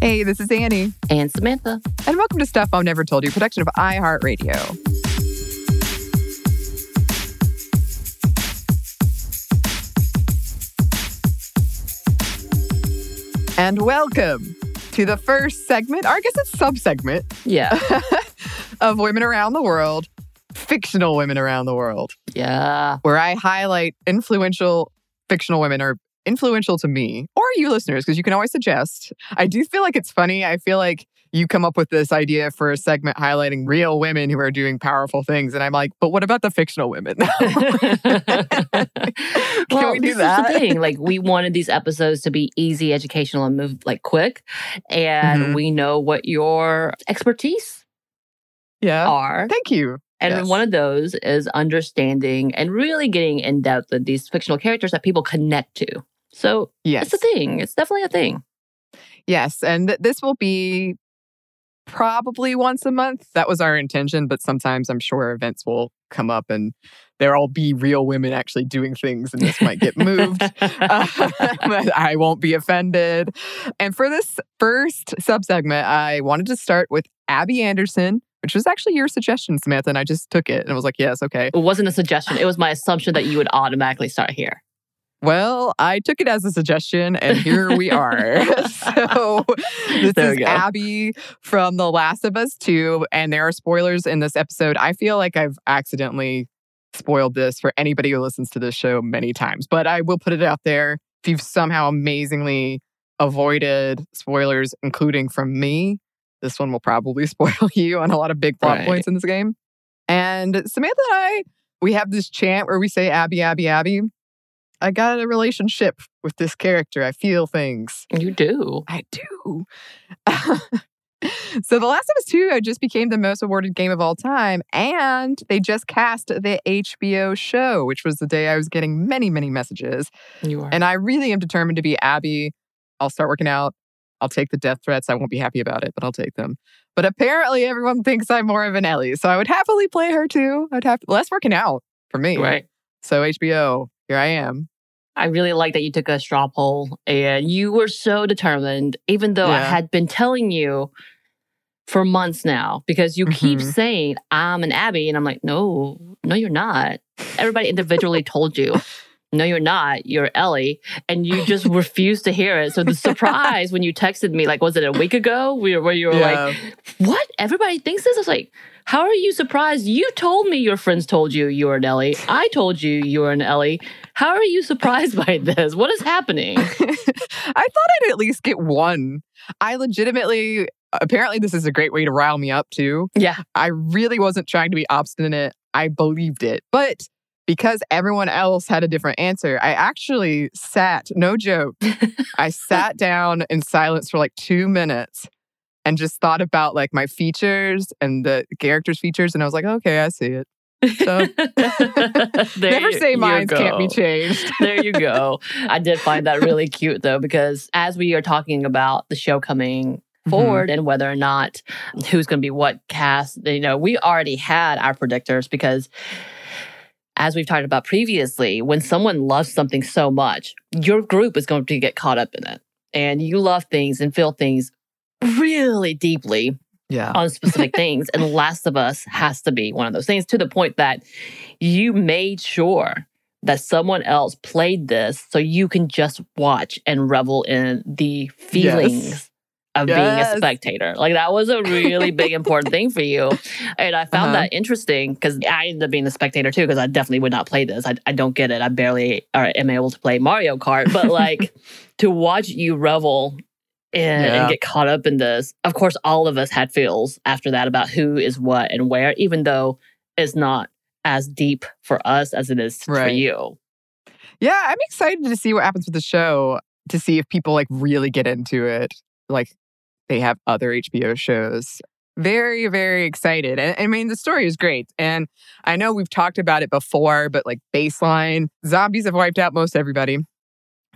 Hey, this is Annie, And Samantha. and welcome to Stuff Mom Never Told You, production of iHeartRadio. And welcome to the first segment, or I guess it's sub-segment, Yeah. of Women Around the World, fictional women around the world, Yeah. where I highlight influential fictional women or influential to me or you listeners, because you can always suggest. I do feel like it's funny. I feel like you come up with this idea for a segment highlighting real women who are doing powerful things. And I'm like, but what about the fictional women? Can well, we do that? the thing. Like, we wanted these episodes to be easy, educational, and move like quick. And Mhm. we know what your expertise yeah. are. Thank you. And yes. one of those is understanding and really getting in depth with these fictional characters that people connect to. So Yes. it's a thing. It's definitely a thing. Yes. And th- this will be probably once a month. That was our intention, but sometimes I'm sure events will come up and there'll be real women actually doing things and this might get moved. Uh, but I won't be offended. And for this first subsegment, I wanted to start with Abby Anderson, which was actually your suggestion, Samantha, and I just took it and I was like, yes, okay. it wasn't a suggestion. It was my assumption that you would automatically start here. Well, I took it as a suggestion, and here we are. so, this There is. Abby from The Last of Us 2, and there are spoilers in this episode. I feel like I've accidentally spoiled this for anybody who listens to this show many times, but I will put it out there. If you've somehow amazingly avoided spoilers, including from me, this one will probably spoil you on a lot of big plot Right. points in this game. And Samantha and I, we have this chant where we say Abby, Abby, Abby. I got a relationship with this character. I feel things. You do. I do. so The Last of Us 2 I just became the most awarded game of all time. And they just cast the HBO show, which was the day I was getting many, many messages. You are. And I really am determined to be Abby. I'll start working out. I'll take the death threats. I won't be happy about it, but I'll take them. But apparently everyone thinks I'm more of an Ellie. So I would happily play her too. I'd have less working out for me. right. So HBO, here I am. I really like that you took a straw poll and you were so determined, even though I had been telling you for months now, because you keep Mhm. saying, I'm an Abby. And I'm like, no, no, you're not. Everybody individually told you, no, you're not. You're Ellie. And you just refused to hear it. So the surprise when you texted me, like, was it a week ago? Where, where you were like, what? Everybody thinks this? I was like, how are you surprised? You told me your friends told you you were an Ellie. I told you you were an Ellie. How are you surprised by this? What is happening? I thought I'd at least get one. I legitimately, apparently, this is a great way to rile me up too. Yeah. I really wasn't trying to be obstinate. I believed it. But because everyone else had a different answer, I actually sat, no joke, I sat down in silence for like two minutes and just thought about like my features and the characters' features. And I was like, okay, I see it. So never say minds can't be changed. there you go. I did find that really cute though, because as we are talking about the show coming Mm-hmm. forward and whether or not who's going to be what cast, you know, we already had our predictors because as we've talked about previously, when someone loves something so much, your group is going to get caught up in it. And you love things and feel things really deeply Yeah. on specific things. And Last of Us has to be one of those things to the point that you made sure that someone else played this so you can just watch and revel in the feelings Yes. of being a spectator. Like that was a really big important thing for you. And I found Uh-huh. that interesting because I ended up being a spectator too because I definitely would not play this. I, I don't get it. I barely am able to play Mario Kart, but like to watch you revel in Yeah. and get caught up in this. Of course, all of us had feels after that about who is what and where, even though it's not as deep for us as it is for you. Yeah, I'm excited to see what happens with the show to see if people like really get into it. Like they have other HBO shows. Very, very excited. And I mean, the story is great. And I know we've talked about it before, but like baseline zombies have wiped out most everybody.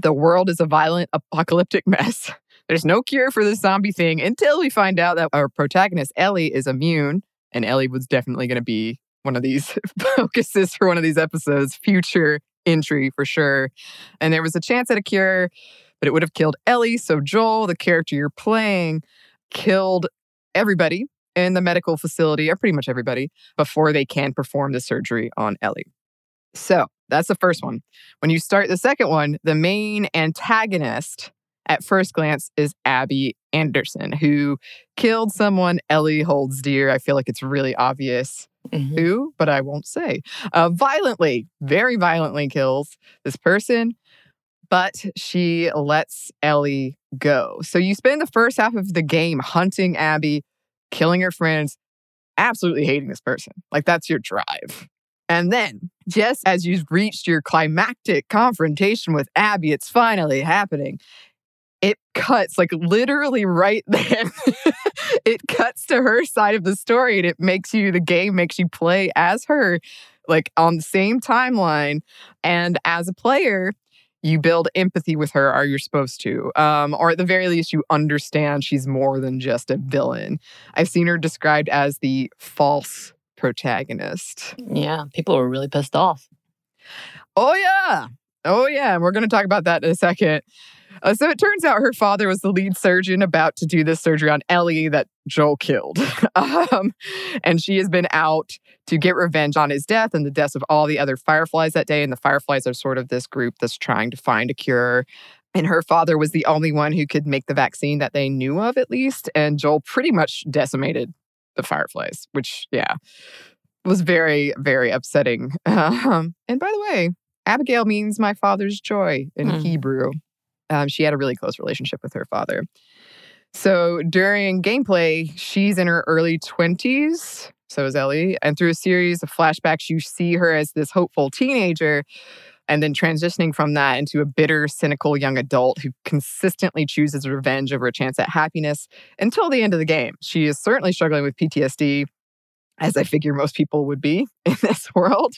The world is a violent apocalyptic mess. There's no cure for this zombie thing until we find out that our protagonist, Ellie, is immune. And Ellie was definitely going to be one of these focuses for one of these episodes, future entry for sure. And there was a chance at a cure, but it would have killed Ellie. So Joel, the character you're playing, killed everybody in the medical facility, or pretty much everybody, before they can perform the surgery on Ellie. So that's the first one. When you start the second one, the main antagonist at first glance is Abby Anderson, who killed someone Ellie holds dear. I feel like it's really obvious Mhm. who, but I won't say. Uh, violently, very violently kills this person, but she lets Ellie go. So you spend the first half of the game hunting Abby, killing her friends, absolutely hating this person. Like that's your drive. And then, just as you've reached your climactic confrontation with Abby, it's finally happening. It cuts like literally right then. it cuts to her side of the story and it makes you, the game makes you play as her, like on the same timeline. And as a player, you build empathy with her, or you're supposed to. Um, or at the very least, you understand she's more than just a villain. I've seen her described as the false protagonist. Yeah, people were really pissed off. Oh, yeah. Oh, yeah. And we're going to talk about that in a second. Uh, so it turns out her father was the lead surgeon about to do this surgery on Ellie that Joel killed. um, and she has been out to get revenge on his death and the deaths of all the other Fireflies that day. And the Fireflies are sort of this group that's trying to find a cure. And her father was the only one who could make the vaccine that they knew of, at least. And Joel pretty much decimated the Fireflies, which, yeah, was very, very upsetting. Um, and by the way, Abigail means my father's joy in Hmm. Hebrew. Um, she had a really close relationship with her father. So during gameplay, she's in her early 20s. So is Ellie. And through a series of flashbacks, you see her as this hopeful teenager and then transitioning from that into a bitter, cynical young adult who consistently chooses revenge over a chance at happiness until the end of the game. She is certainly struggling with PTSD, as I figure most people would be in this world,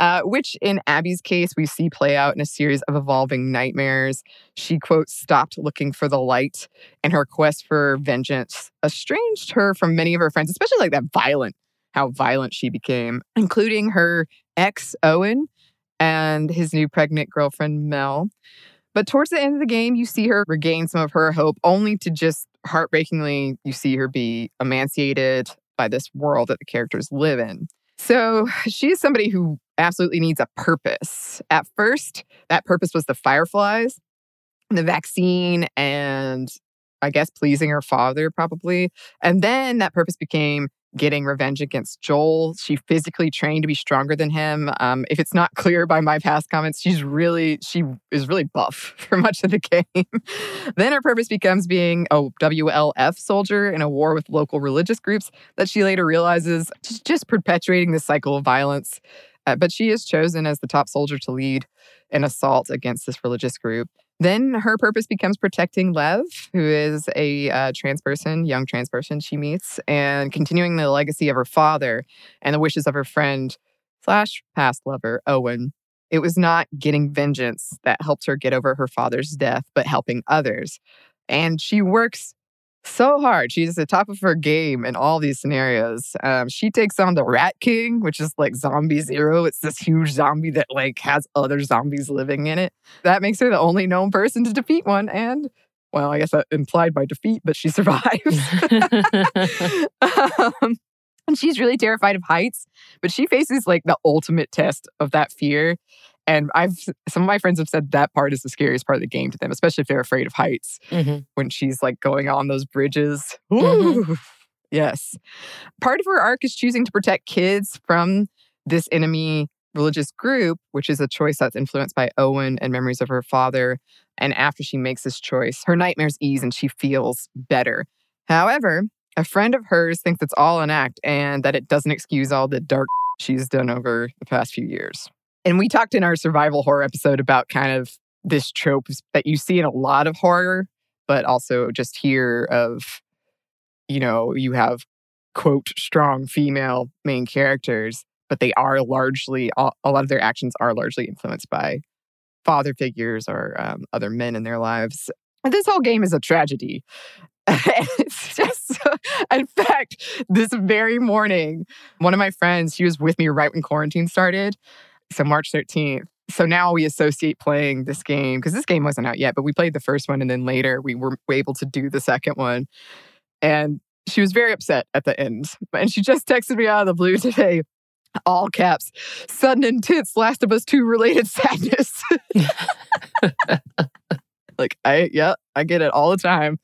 uh, which in Abby's case, we see play out in a series of evolving nightmares. She, quote, stopped looking for the light, and her quest for vengeance estranged her from many of her friends, especially like that violent, how violent she became, including her ex, Owen, and his new pregnant girlfriend, Mel. But towards the end of the game, you see her regain some of her hope, only to just heartbreakingly, you see her be emaciated by this world that the characters live in. So she is somebody who absolutely needs a purpose. At first, that purpose was the fireflies, the vaccine, and I guess pleasing her father, probably. And then that purpose became getting revenge against Joel. She physically trained to be stronger than him. Um, if it's not clear by my past comments, she's really, she is really buff for much of the game. then her purpose becomes being a WLF soldier in a war with local religious groups that she later realizes is just perpetuating this cycle of violence. Uh, but she is chosen as the top soldier to lead an assault against this religious group. Then her purpose becomes protecting Lev, who is a uh, trans person, young trans person she meets, and continuing the legacy of her father and the wishes of her friend slash past lover, Owen. It was not getting vengeance that helped her get over her father's death, but helping others. And she works so hard. She's at the top of her game in all these scenarios. Um, she takes on the Rat King, which is like Zombie Zero. It's this huge zombie that like has other zombies living in it. That makes her the only known person to defeat one. And well, I guess that implied by defeat, but she survives. um, and she's really terrified of heights, but she faces like the ultimate test of that fear. And I've some of my friends have said that part is the scariest part of the game to them, especially if they're afraid of heights Mhm. when she's like going on those bridges. Mhm. Yes. Part of her arc is choosing to protect kids from this enemy religious group, which is a choice that's influenced by Owen and memories of her father. And after she makes this choice, her nightmares ease and she feels better. However, a friend of hers thinks it's all an act and that it doesn't excuse all the dark she's done over the past few years. And we talked in our survival horror episode about kind of this trope that you see in a lot of horror, but also just here of, you know, you have quote strong female main characters, but they are largely, a lot of their actions are largely influenced by father figures or um, other men in their lives. And this whole game is a tragedy. it's just, in fact, this very morning, one of my friends, she was with me right when quarantine started. So March 13th, so now we associate playing this game because this game wasn't out yet, but we played the first one and then later we were able to do the second one. And she was very upset at the end. And she just texted me out of the blue today, all caps, sudden intense Last of Us 2 related sadness. like, I, yeah, I get it all the time.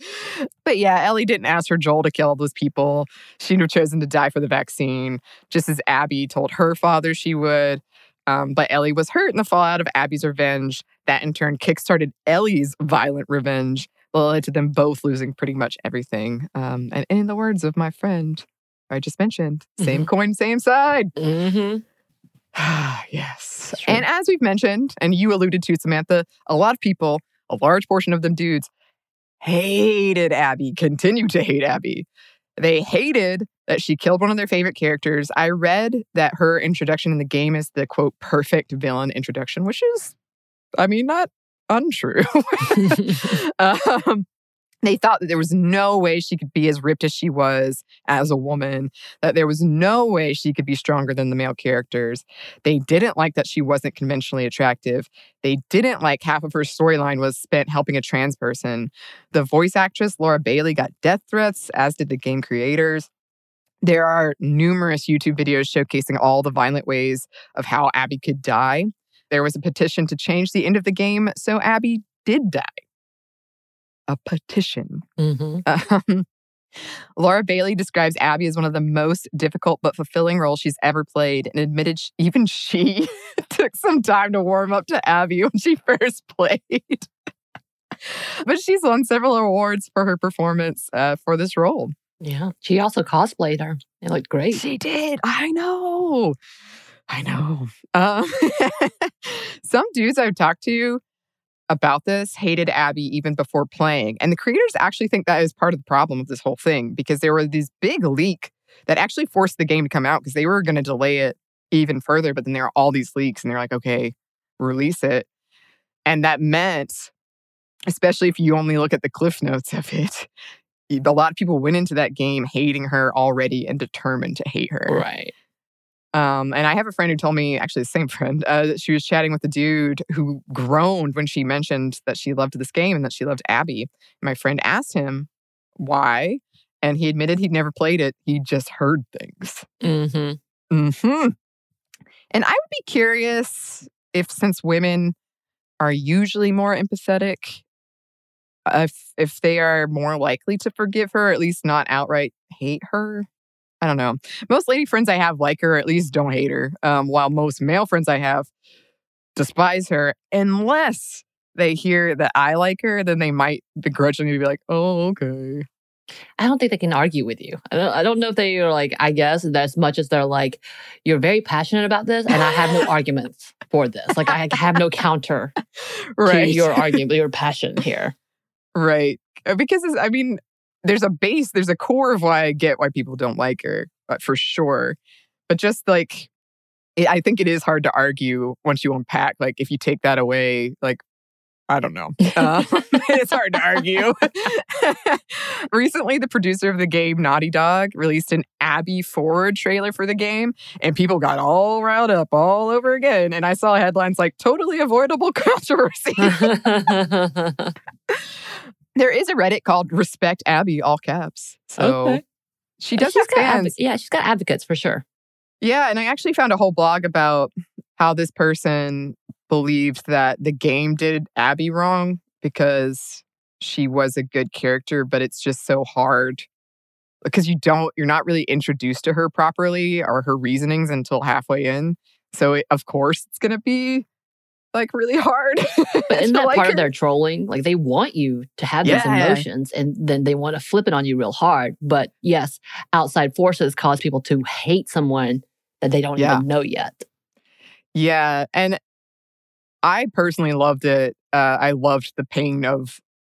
But yeah, Ellie didn't ask for Joel to kill all those people. She'd have chosen to die for the vaccine, just as Abby told her father she would. Um, but Ellie was hurt in the fallout of Abby's revenge. That in turn kickstarted Ellie's violent revenge, led to them both losing pretty much everything. Um, and in the words of my friend I just mentioned, same Mhm. coin, same side. Mm-hmm. yes. And as we've mentioned, and you alluded to, Samantha, a lot of people, a large portion of them dudes, hated Abby, continue to hate Abby. They hated that she killed one of their favorite characters. I read that her introduction in the game is the quote, perfect villain introduction, which is, I mean, not untrue. um, they thought that there was no way she could be as ripped as she was as a woman, that there was no way she could be stronger than the male characters. They didn't like that she wasn't conventionally attractive. They didn't like half of her storyline was spent helping a trans person. The voice actress, Laura Bailey, got death threats, as did the game creators. There are numerous YouTube videos showcasing all the violent ways of how Abby could die. There was a petition to change the end of the game, so Abby did die. A petition. mm-hmm. Um, Laura Bailey describes Abby as one of the most difficult but fulfilling roles she's ever played and admitted sh- even she took some time to warm up to Abby when she first played. but she's won several awards for her performance uh, for this role. Yeah. She also cosplayed her. It looked great. She did. I know. I know. Um, some dudes I've talked to about this hated Abby even before playing. And the creators actually think that is part of the problem of this whole thing because there was this big leak that actually forced the game to come out because they were going to delay it even further. But then there are all these leaks and they're like, okay, release it. And that meant, especially if you only look at the cliff notes of it, a lot of people went into that game hating her already and determined to hate her. Right. Um, and I have a friend who told me, actually, the same friend, uh, that she was chatting with a dude who groaned when she mentioned that she loved this game and that she loved Abby. My friend asked him why, and he admitted he'd never played it. He just heard things. Mm-hmm. hmm And I would be curious if, since women are usually more empathetic, if if they are more likely to forgive her, at least not outright hate her. I don't know. Most lady friends I have like her, or at least don't hate her. Um, while most male friends I have despise her, unless they hear that I like her, then they might begrudgingly be like, "Oh, okay." I don't think they can argue with you. I don't, I don't know if they are like, I guess, as much as they're like, you're very passionate about this, and I have no arguments for this. Like, I have no counter to your argument, your passion here. Right. Uh, Because it's- I mean, there's a base, there's a core of why I get why people don't like her, but for sure. But just like, it, I think it is hard to argue once you unpack. Like, if you take that away, like, I don't know. Um, it's hard to argue. Recently, the producer of the game, Naughty Dog, released an Abby Forward trailer for the game, and people got all riled up all over again. And I saw headlines like totally avoidable controversy. There is a Reddit called Respect Abby, all caps. So Okay. she uh, does She's have got advo- fans. yeah, she's got advocates for sure. Yeah, and I actually found a whole blog about how this person believed that the game did Abby wrong because she was a good character, but it's just so hard because you don't, you're not really introduced to her properly or her reasonings until halfway in. So it, of course it's gonna be like really hard. But isn't that part her. of their trolling? Like they want you to have these Yeah. emotions and then they want to flip it on you real hard. But yes, outside forces cause people to hate someone that they don't Yeah. even know yet. Yeah, and I personally loved it. Uh, I loved the pain of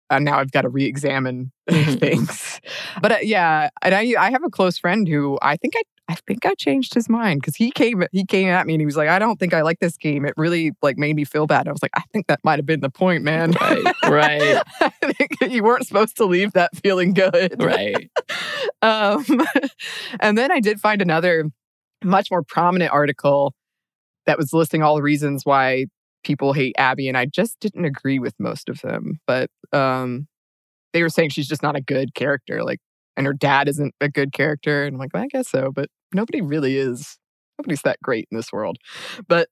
uh, now I've got to re-examine Mhm. things. But uh, yeah, and I I have a close friend who I think I I think I changed his mind because he came he came at me and he was like, I don't think I like this game. It really like made me feel bad. I was like, I think that might have been the point, man. Right, right. I think you weren't supposed to leave that feeling good. Right. Um, and then I did find another much more prominent article that was listing all the reasons why people hate Abby, and I just didn't agree with most of them. But um, they were saying she's just not a good character, like, and her dad isn't a good character. And I'm like, well, I guess so, but nobody really is. Nobody's that great in this world. But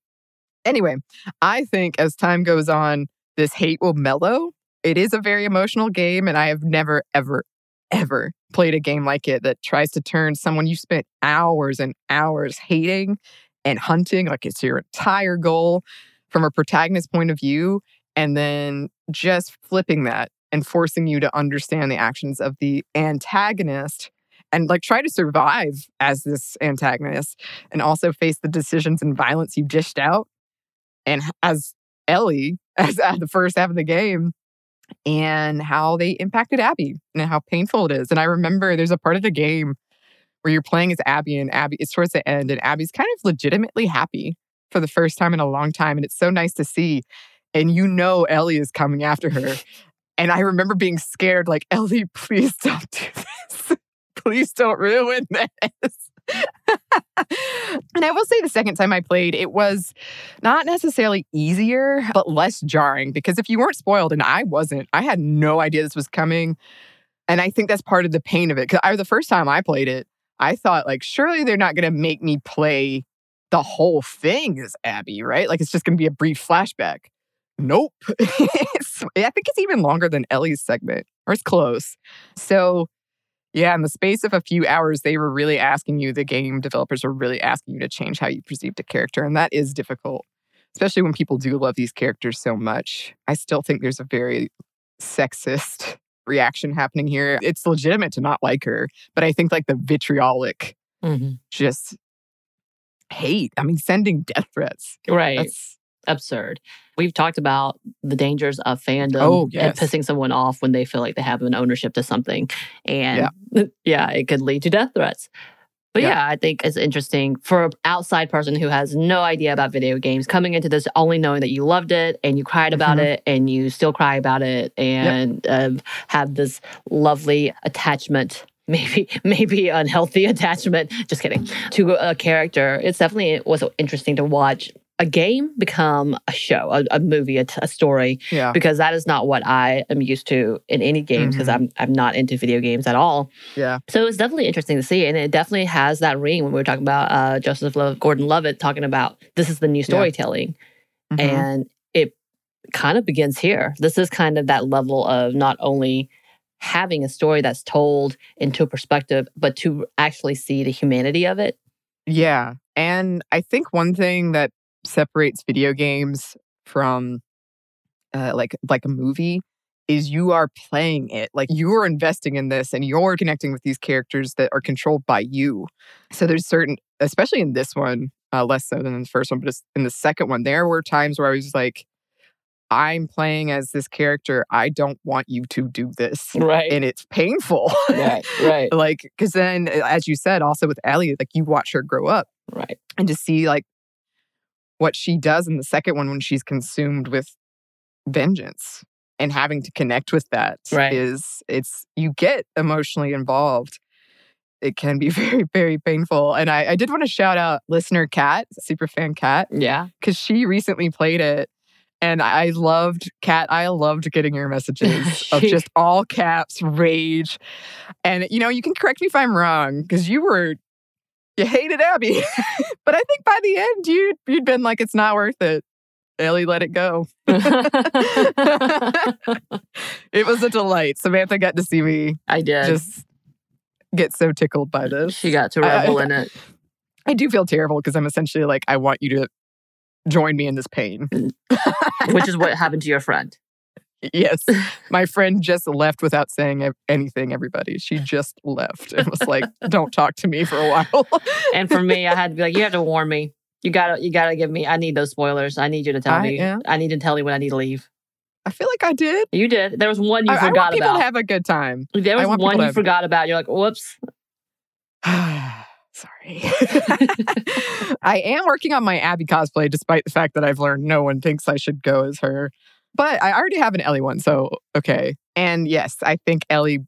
anyway, I think as time goes on, this hate will mellow. It is a very emotional game, and I have never, ever, ever played a game like it that tries to turn someone you spent hours and hours hating and hunting, like it's your entire goal from a protagonist point of view, and then just flipping that and forcing you to understand the actions of the antagonist and like try to survive as this antagonist and also face the decisions and violence you dished out. And as Ellie, as at the first half of the game, and how they impacted Abby and how painful it is. And I remember there's a part of the game where you're playing as Abby, and Abby, it's towards the end, and Abby's kind of legitimately happy for the first time in a long time. And it's so nice to see. And you know, Ellie is coming after her. and I remember being scared, like, Ellie, please don't do this. please don't ruin this. and I will say the second time I played, it was not necessarily easier, but less jarring because if you weren't spoiled, and I wasn't, I had no idea this was coming. And I think that's part of the pain of it. Because I the first time I played it, I thought like, surely they're not going to make me play the whole thing as Abby, right? Like it's just going to be a brief flashback. Nope. I think it's even longer than Ellie's segment, or it's close. So yeah, in the space of a few hours, they were really asking you, the game developers were really asking you to change how you perceived a character. And that is difficult, especially when people do love these characters so much. I still think there's a very sexist reaction happening here. It's legitimate to not like her, but I think like the vitriolic, mm-hmm. just hate. I mean, sending death threats. Right. That's absurd. We've talked about the dangers of fandom oh, yes. and pissing someone off when they feel like they have an ownership to something. And yeah, yeah it could lead to death threats. But yeah. yeah. I think it's interesting for an outside person who has no idea about video games coming into this only knowing that you loved it and you cried about mm-hmm. it and you still cry about it and yep. uh, have this lovely attachment maybe maybe unhealthy attachment just kidding to a character it's definitely was interesting to watch a game become a show, a, a movie, a, t- a story. Yeah. Because that is not what I am used to in any games because mm-hmm. I'm I'm not into video games at all. Yeah. So it's definitely interesting to see, and it definitely has that ring when we were talking about uh, Joseph Love, Gordon-Levitt talking about this is the new storytelling, yeah. mm-hmm. and it kind of begins here. This is kind of that level of not only having a story that's told into a perspective, but to actually see the humanity of it. Yeah. And I think one thing that separates video games from uh, like like a movie is you are playing it like you're investing in this and you're connecting with these characters that are controlled by you. So there's certain especially in this one uh, less so than in the first one but in the second one there were times where i was like i'm playing as this character. I don't want you to do this. Right. And it's painful. Right right. Like because then as you said also with ellie like you watch her grow up right. and to see like what she does in the second one when she's consumed with vengeance and having to connect with that right. is it's you get emotionally involved. It can be very very painful. And i, I did want to shout out listener cat super fan cat yeah. because she recently played it and i loved cat i loved getting your messages of just all caps rage. And you know you can correct me if i'm wrong because you were you hated Abby. but I think by the end, you'd, you'd been like, it's not worth it. Ellie let it go. it was a delight. Samantha got to see me. I did. Just get so tickled by this. She got to revel I, in it. I do feel terrible because I'm essentially like, I want you to join me in this pain. Which is what happened to your friend. Yes. My friend just left without saying anything, everybody. She just left and was like, don't talk to me for a while. and for me, I had to be like, you have to warn me. You gotta you gotta give me I need those spoilers. I need you to tell I, me. Yeah. I need to tell you when I need to leave. I feel like I did. You did. There was one you I, forgot I want people about. To have a good time. There was one you forgot about. You're like, whoops. Sorry. I am working on my Abby cosplay, despite the fact that I've learned no one thinks I should go as her. But I already have an Ellie one, so okay. And yes, I think Ellie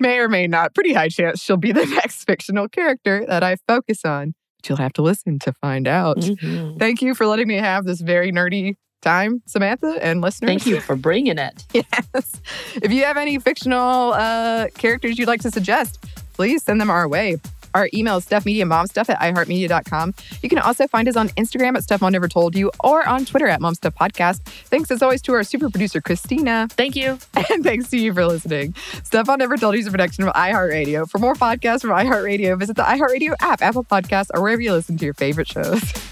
may or may not, pretty high chance she'll be the next fictional character that I focus on. But you'll have to listen to find out. Mm-hmm. Thank you for letting me have this very nerdy time, Samantha, and listeners. Thank you for bringing it. yes. If you have any fictional uh, characters you'd like to suggest, please send them our way. Our email is stuffmediamomstuff at iheartmedia.com. You can also find us on Instagram at Stuff Mom Never Told You or on Twitter at Mom Stuff Podcast. Thanks as always to our super producer, Christina. Thank you. And thanks to you for listening. Stuff Mom Never Told You is a production of iHeartRadio. For more podcasts from iHeartRadio, visit the iHeartRadio app, Apple Podcasts, or wherever you listen to your favorite shows.